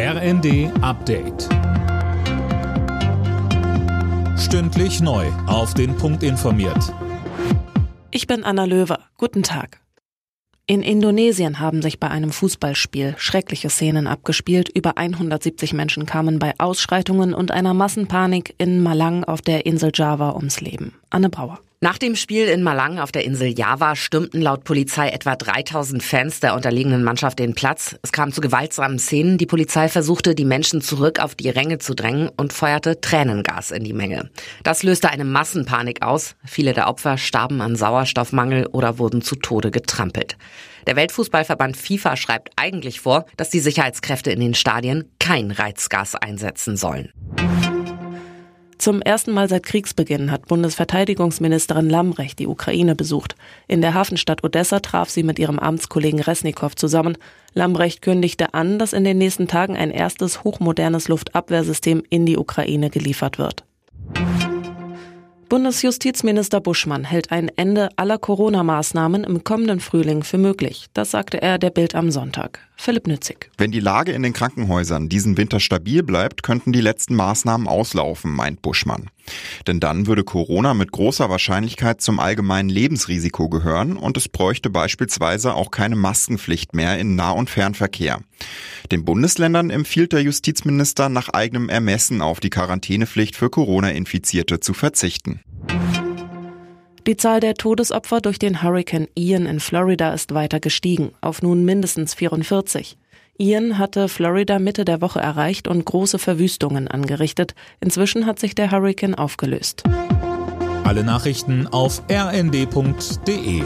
RND Update. Stündlich neu. Auf den Punkt informiert. Ich bin Anna Löwer. Guten Tag. In Indonesien haben sich bei einem Fußballspiel schreckliche Szenen abgespielt. Über 170 Menschen kamen bei Ausschreitungen und einer Massenpanik in Malang auf der Insel Java ums Leben. Anne Brauer. Nach dem Spiel in Malang auf der Insel Java stürmten laut Polizei etwa 3000 Fans der unterlegenen Mannschaft den Platz. Es kam zu gewaltsamen Szenen. Die Polizei versuchte, die Menschen zurück auf die Ränge zu drängen und feuerte Tränengas in die Menge. Das löste eine Massenpanik aus. Viele der Opfer starben an Sauerstoffmangel oder wurden zu Tode getrampelt. Der Weltfußballverband FIFA schreibt eigentlich vor, dass die Sicherheitskräfte in den Stadien kein Reizgas einsetzen sollen. Zum ersten Mal seit Kriegsbeginn hat Bundesverteidigungsministerin Lambrecht die Ukraine besucht. In der Hafenstadt Odessa traf sie mit ihrem Amtskollegen Resnikow zusammen. Lambrecht kündigte an, dass in den nächsten Tagen ein erstes hochmodernes Luftabwehrsystem in die Ukraine geliefert wird. Bundesjustizminister Buschmann hält ein Ende aller Corona-Maßnahmen im kommenden Frühling für möglich. Das sagte er der Bild am Sonntag. Philipp Nützig. Wenn die Lage in den Krankenhäusern diesen Winter stabil bleibt, könnten die letzten Maßnahmen auslaufen, meint Buschmann. Denn dann würde Corona mit großer Wahrscheinlichkeit zum allgemeinen Lebensrisiko gehören und es bräuchte beispielsweise auch keine Maskenpflicht mehr in Nah- und Fernverkehr. Den Bundesländern empfiehlt der Justizminister nach eigenem Ermessen auf die Quarantänepflicht für Corona-Infizierte zu verzichten. Die Zahl der Todesopfer durch den Hurricane Ian in Florida ist weiter gestiegen, auf nun mindestens 44. Ian hatte Florida Mitte der Woche erreicht und große Verwüstungen angerichtet. Inzwischen hat sich der Hurricane aufgelöst. Alle Nachrichten auf rnd.de